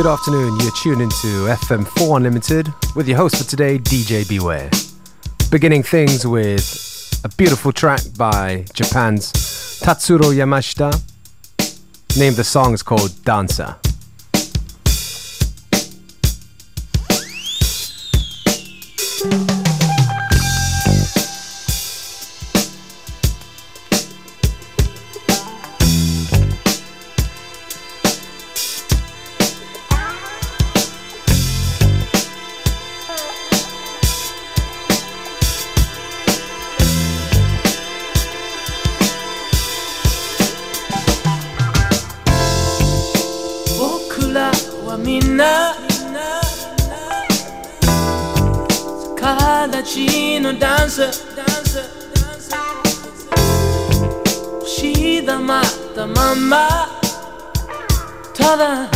Good afternoon. You're tuned into FM4 Unlimited with your host for today, DJ Beware. Beginning things with a beautiful track by Japan's Tatsuro Yamashita. Name the song is called Dancer. dancer, dancer, dancer. She the ma, the mama, tada.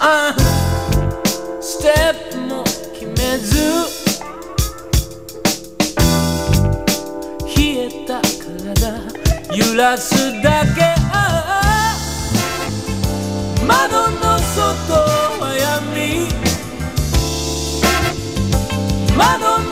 Uh, step mo kimezu 揺らすだけ Mano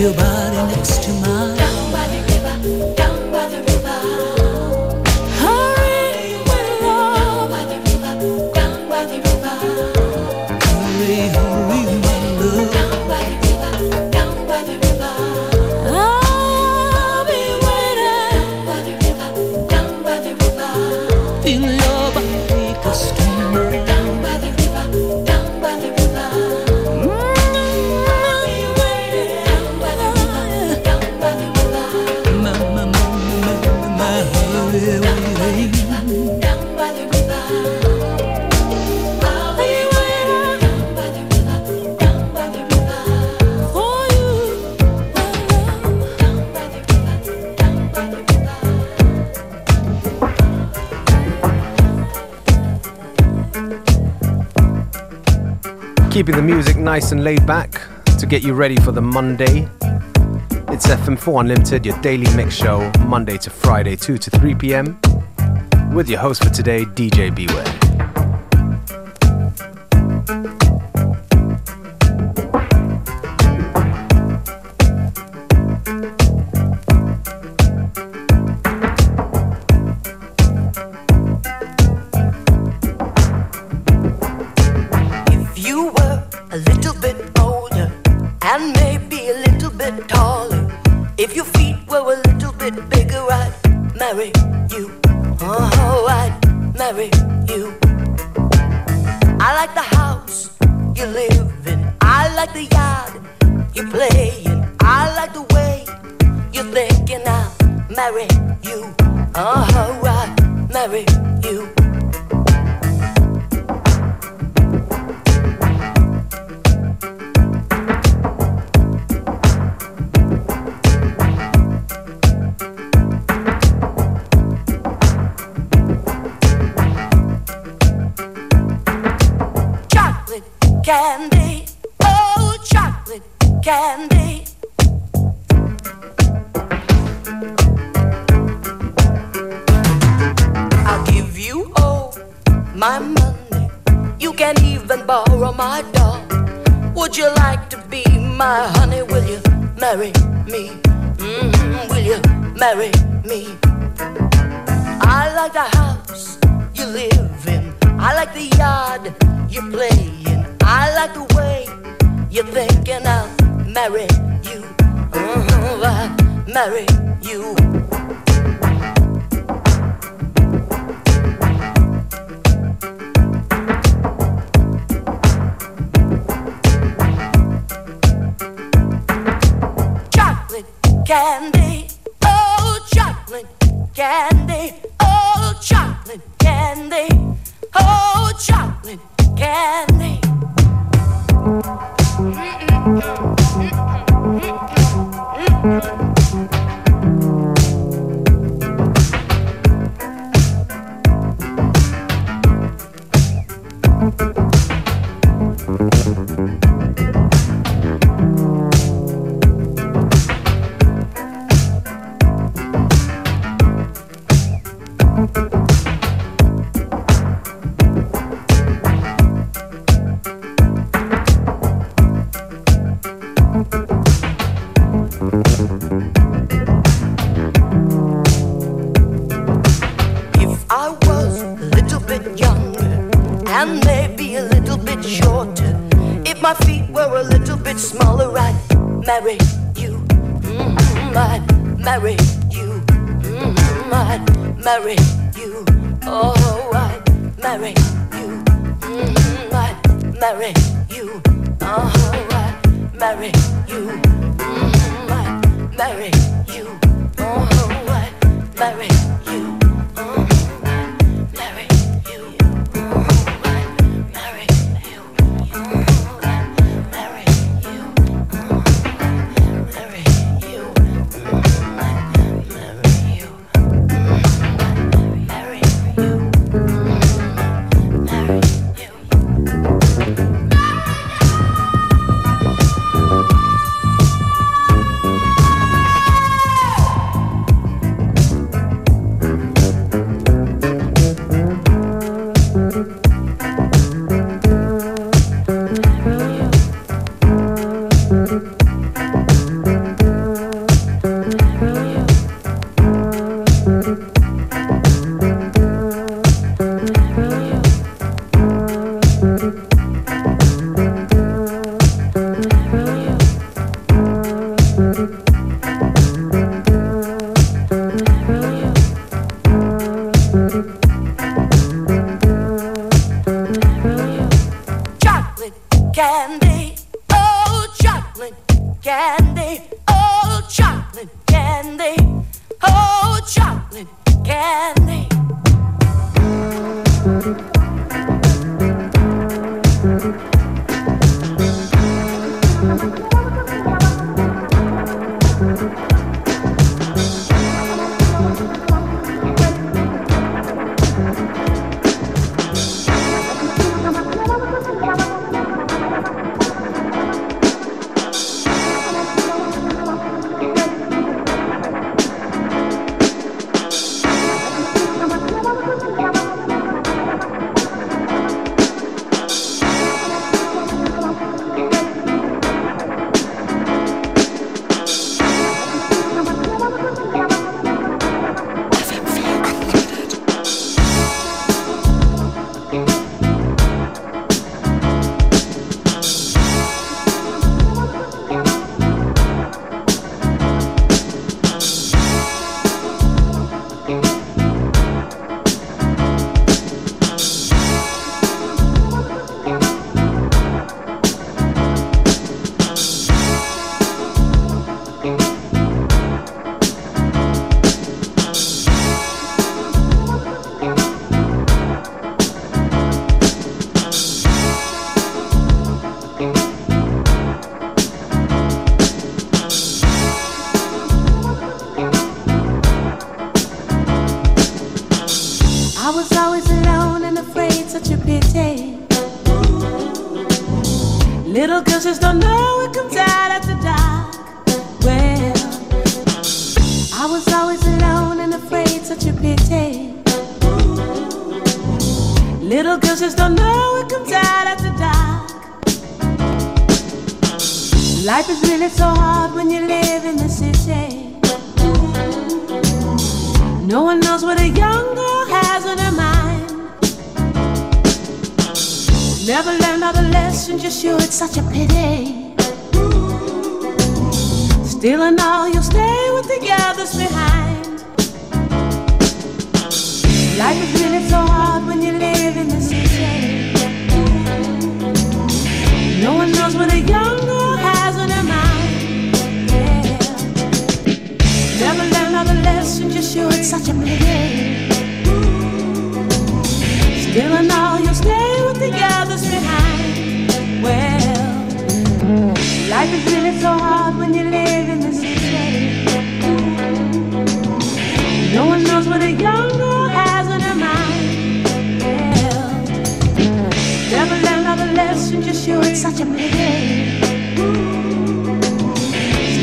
your. nice and laid back to get you ready for the Monday. It's FM4 Unlimited, your daily mix show, Monday to Friday, 2 to 3 p.m. with your host for today, DJ Beware. like the house you live in. I like the yard you play in. I like the way you're thinking. I'll marry you. Uh huh, I'll marry candy, oh chocolate candy. I'll give you all my money. You can even borrow my doll. Would you like to be my honey? Will you marry me? Mm-hmm. Will you marry me? I like the house you live in. I like the yard you play I like the way you're thinking I'll marry you. Mm-hmm, I'll marry you. Chocolate candy, oh chocolate candy, oh chocolate candy, oh chocolate candy. Mm-hmm.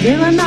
Feeling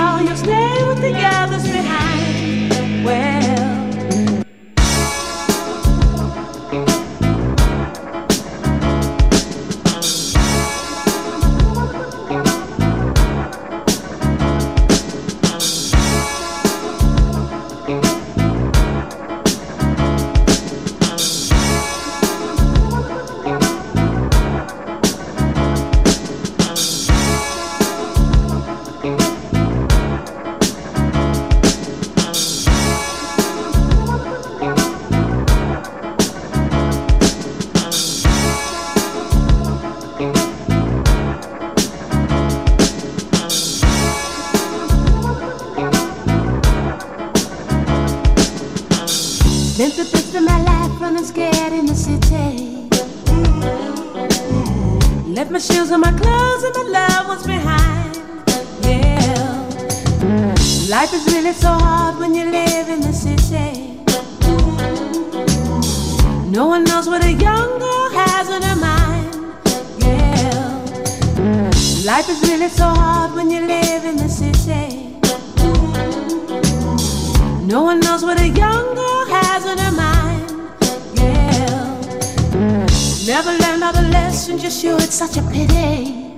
such a pity.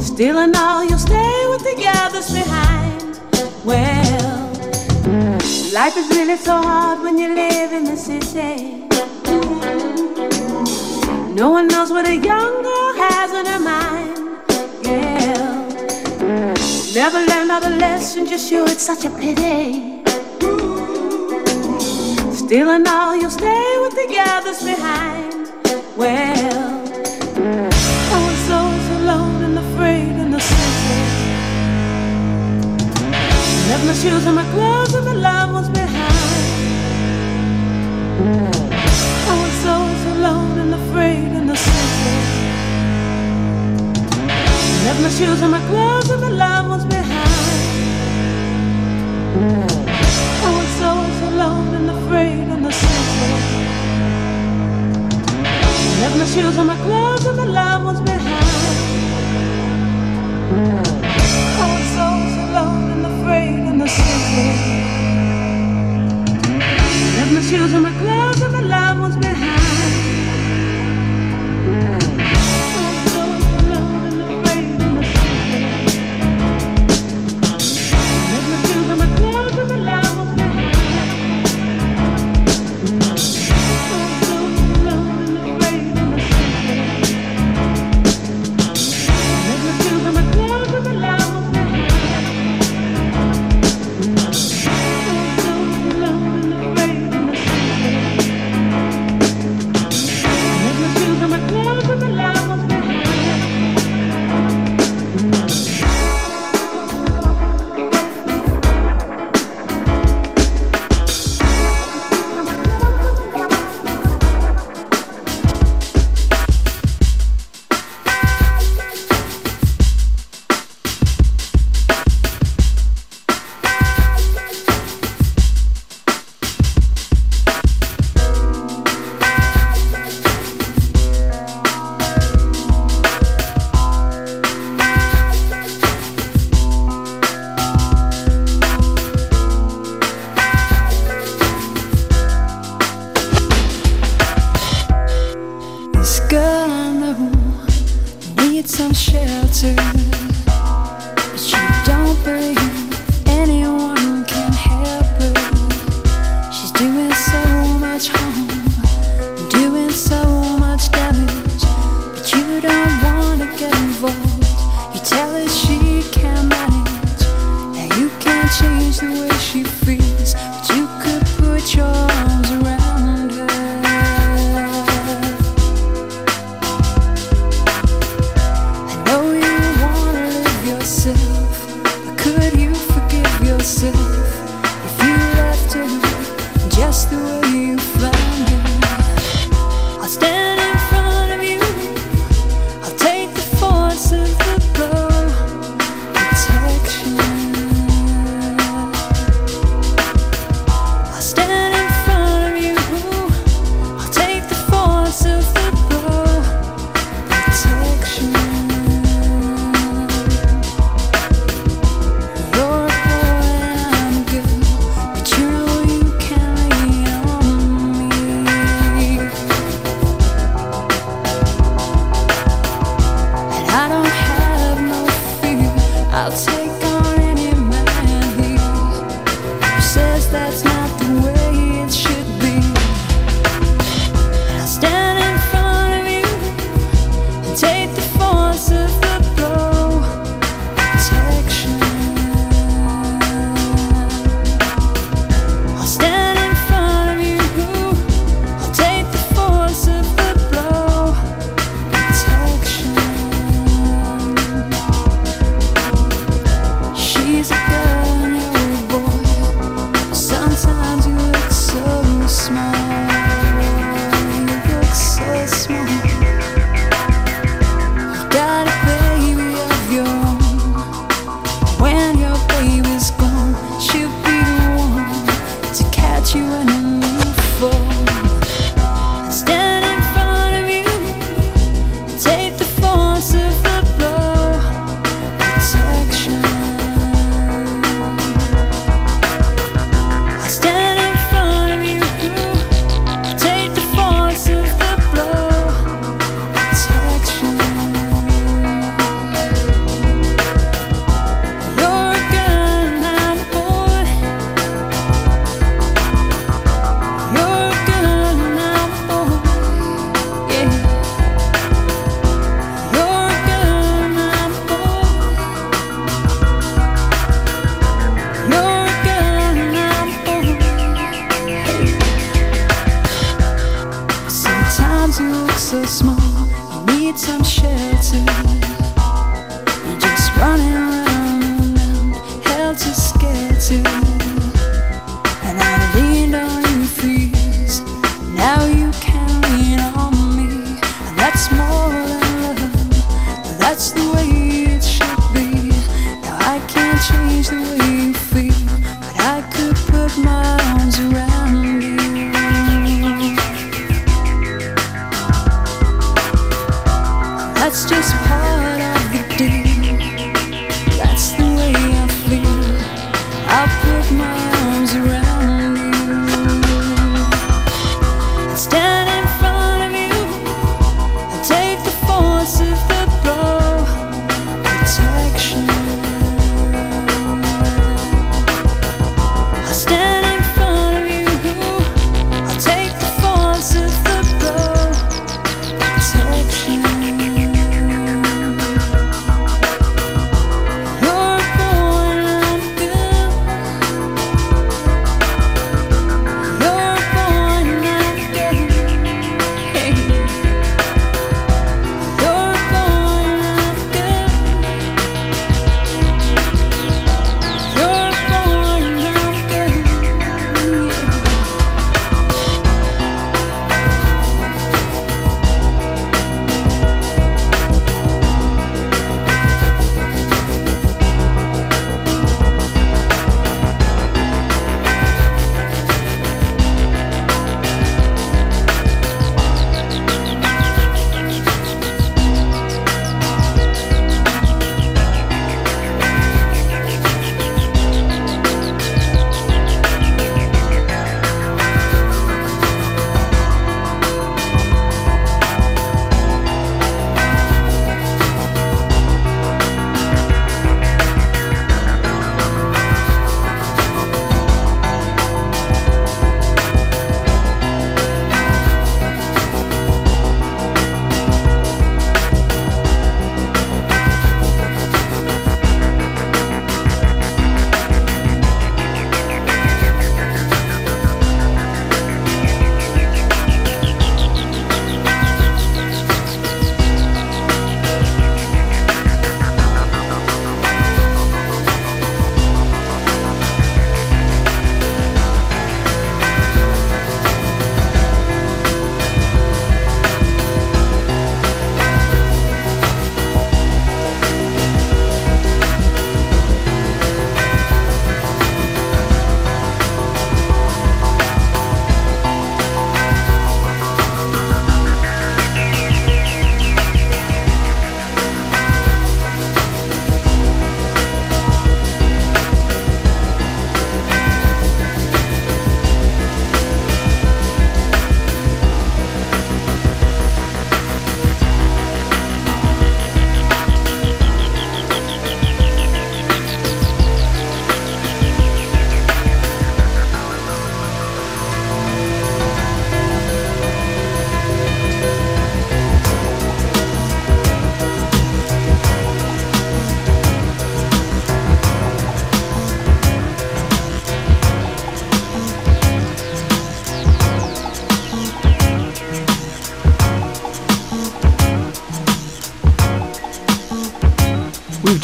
Still and all, you'll stay with the others behind. Well, life is really so hard when you live in the city. No one knows what a young girl has in her mind. Yeah, never learned all the lessons you it's such a pity. Still all, you'll stay with the others behind. Well, I was so, so alone and afraid in the city. Left my shoes and my clothes and my love was behind. I was so, so alone and afraid in the city. Left my shoes and my clothes and my love was behind. I was so alone and afraid in the city. Left my shoes and my clothes and my love was behind. I was so, so alone and afraid in the city. Left my shoes and my clothes and my love was behind.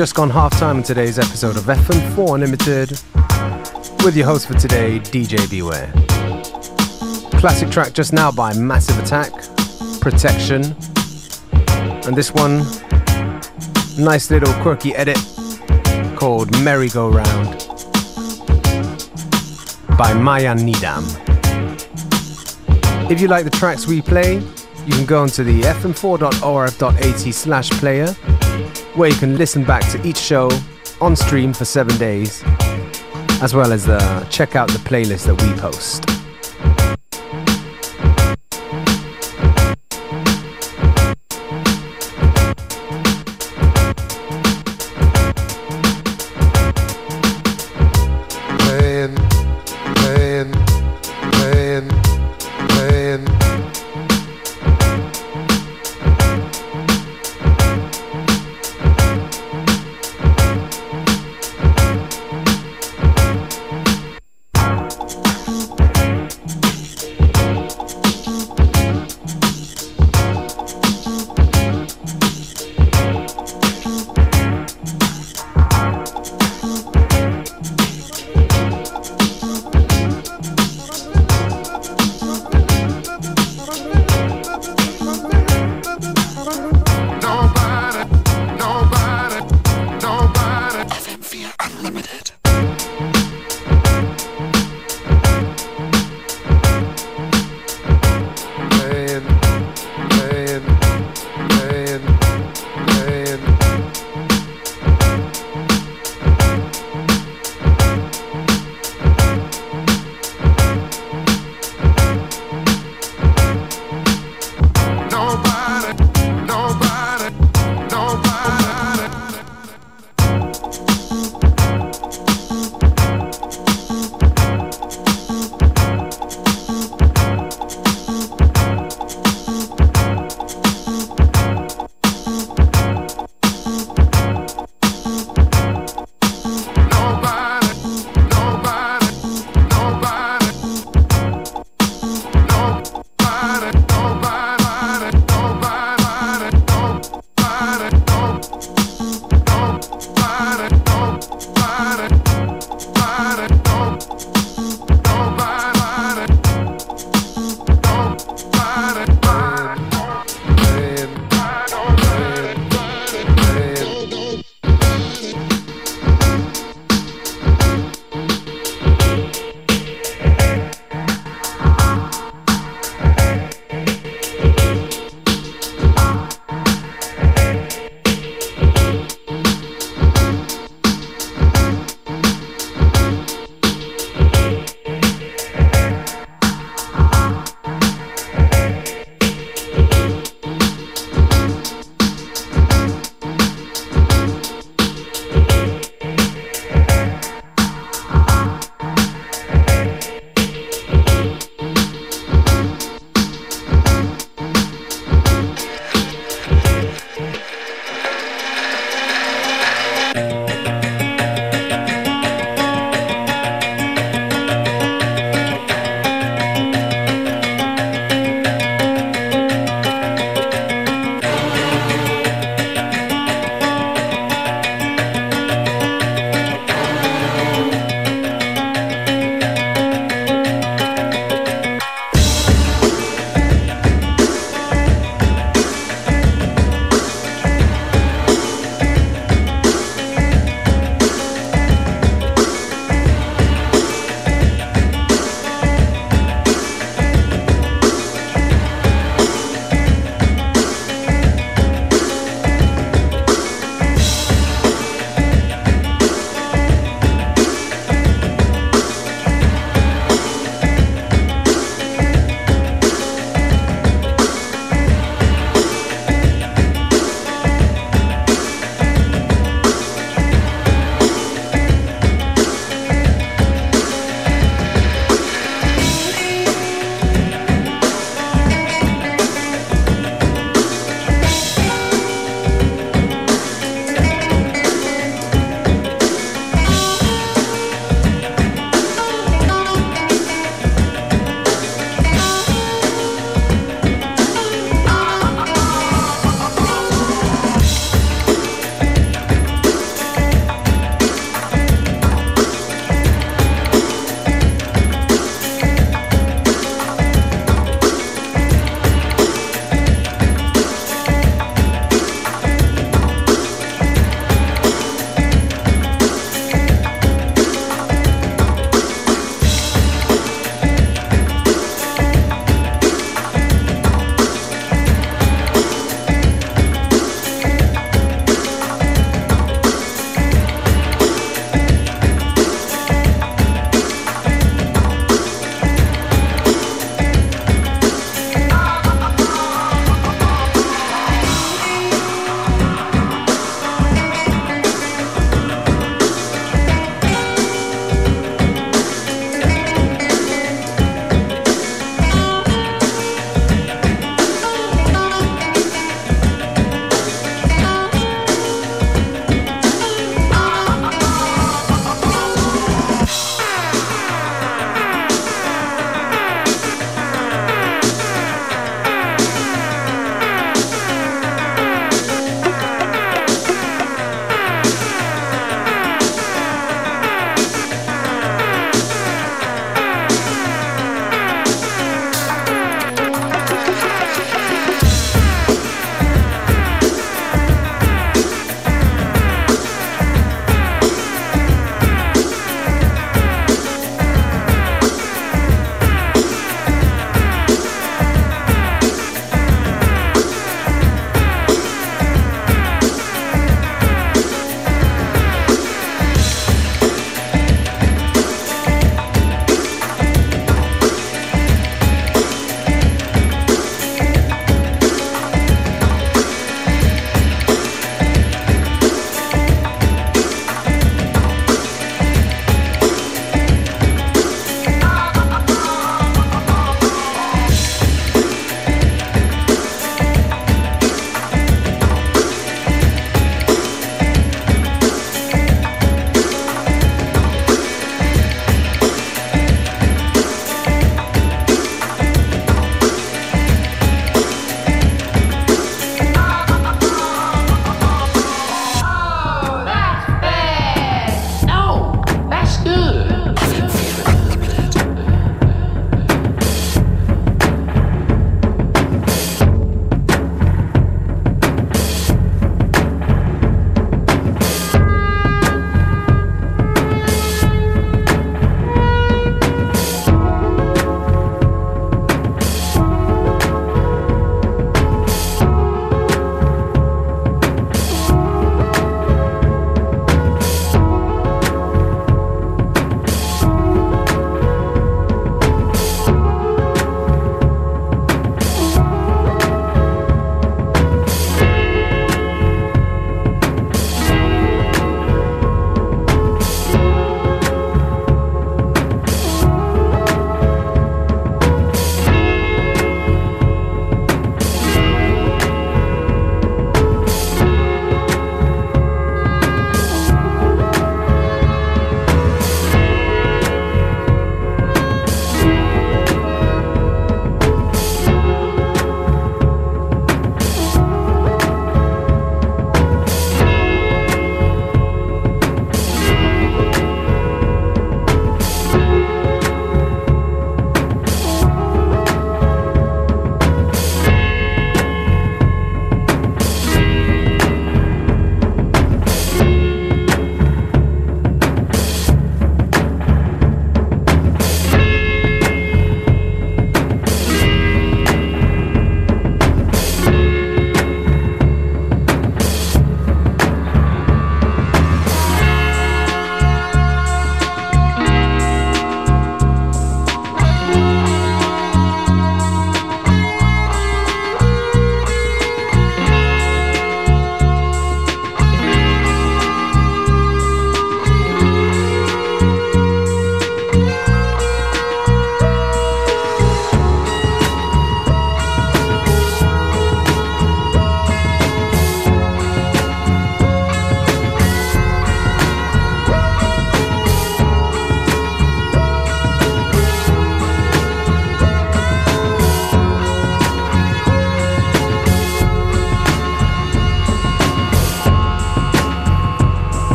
Just gone half time in today's episode of FM4 Unlimited with your host for today, DJ Beware. Classic track just now by Massive Attack, Protection. And this one, nice little quirky edit called Merry Go Round by Maya Nidam. If you like the tracks we play, you can go onto the fm4.orf.at slash player where you can listen back to each show on stream for seven days, as well as uh, check out the playlist that we post.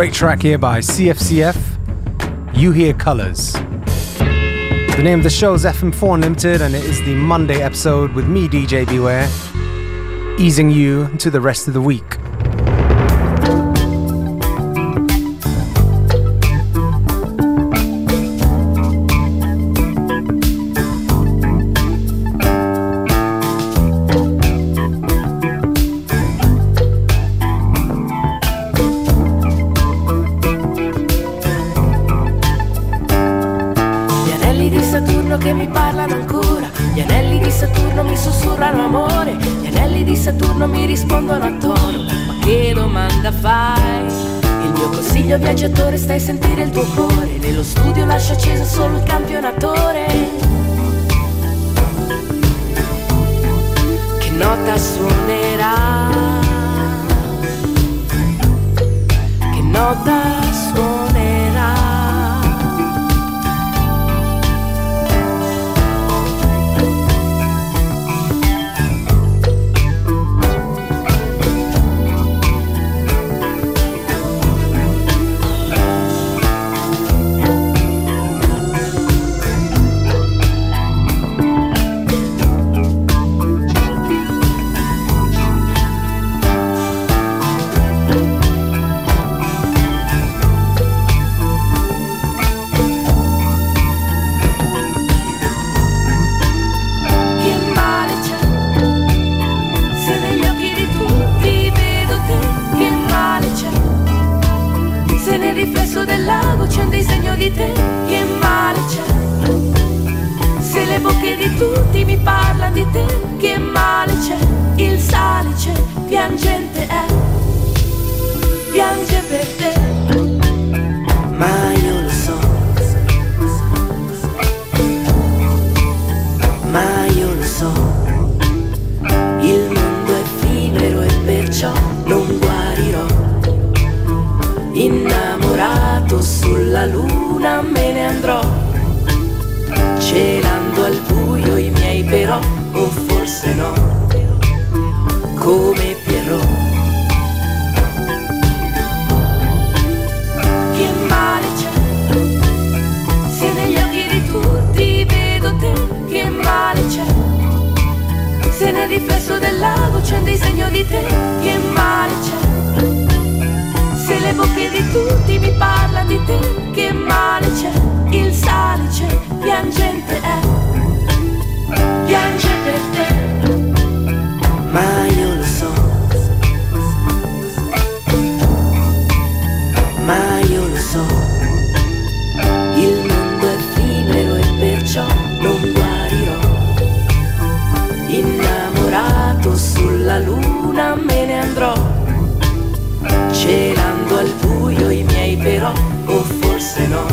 Great track here by CFCF, You Hear Colors. The name of the show is FM4 Unlimited, and it is the Monday episode with me, DJ Beware, easing you into the rest of the week. Viaggiatore stai a sentire il tuo cuore. Nello studio lascia acceso solo il campionatore. Che nota suonerà? Che nota celando al buio i miei però, o forse no.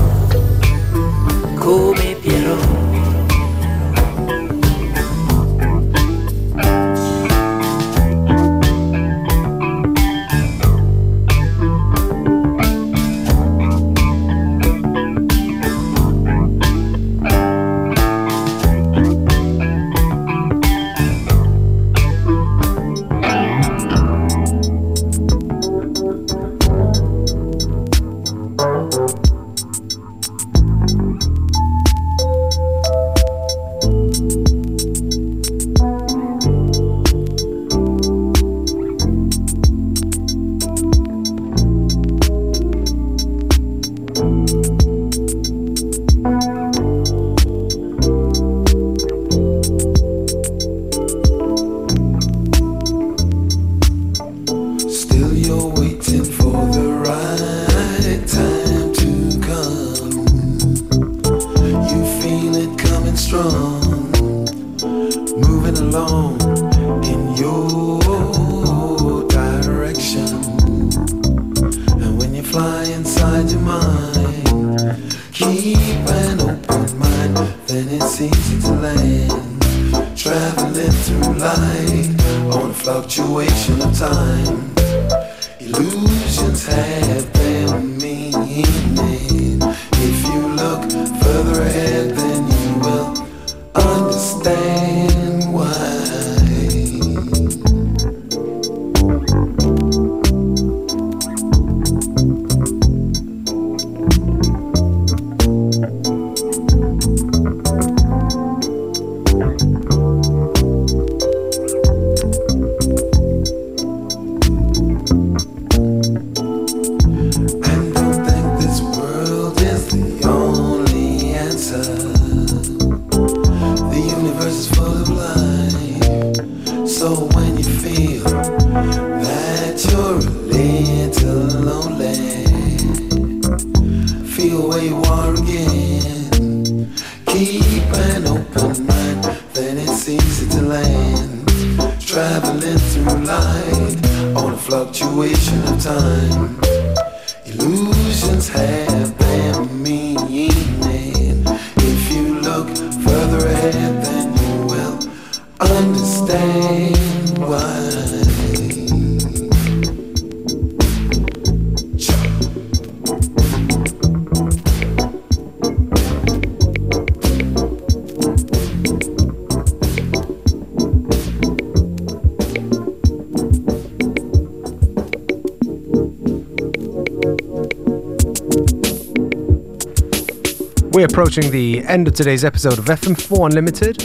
Approaching the end of today's episode of FM4 Unlimited.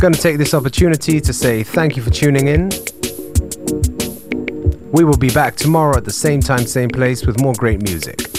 Going to take this opportunity to say thank you for tuning in. We will be back tomorrow at the same time, same place with more great music.